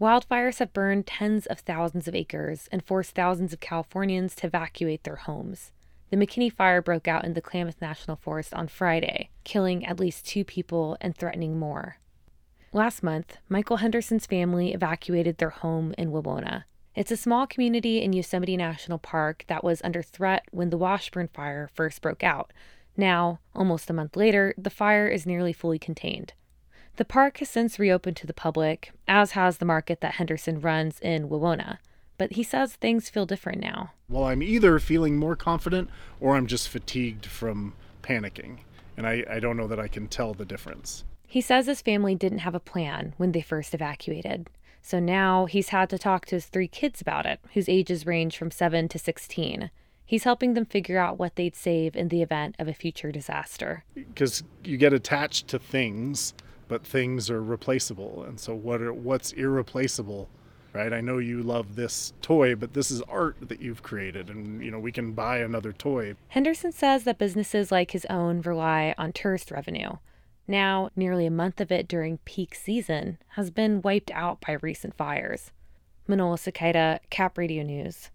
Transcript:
Wildfires have burned tens of thousands of acres and forced thousands of Californians to evacuate their homes. The McKinney fire broke out in the Klamath National Forest on Friday, killing at least two people and threatening more. Last month, Michael Henderson's family evacuated their home in Wawona. It's a small community in Yosemite National Park that was under threat when the Washburn fire first broke out. Now, almost a month later, the fire is nearly fully contained. The park has since reopened to the public, as has the market that Henderson runs in Wawona but he says things feel different now. Well, I'm either feeling more confident or I'm just fatigued from panicking, and I, I don't know that I can tell the difference. He says his family didn't have a plan when they first evacuated. So now he's had to talk to his three kids about it, whose ages range from 7 to 16. He's helping them figure out what they'd save in the event of a future disaster. Because you get attached to things, but things are replaceable. And so what are, what's irreplaceable right? I know you love this toy, but this is art that you've created, and you know we can buy another toy. Henderson says that businesses like his own rely on tourist revenue. Now, nearly a month of it during peak season has been wiped out by recent fires. Manola Secaira, Cap Radio News.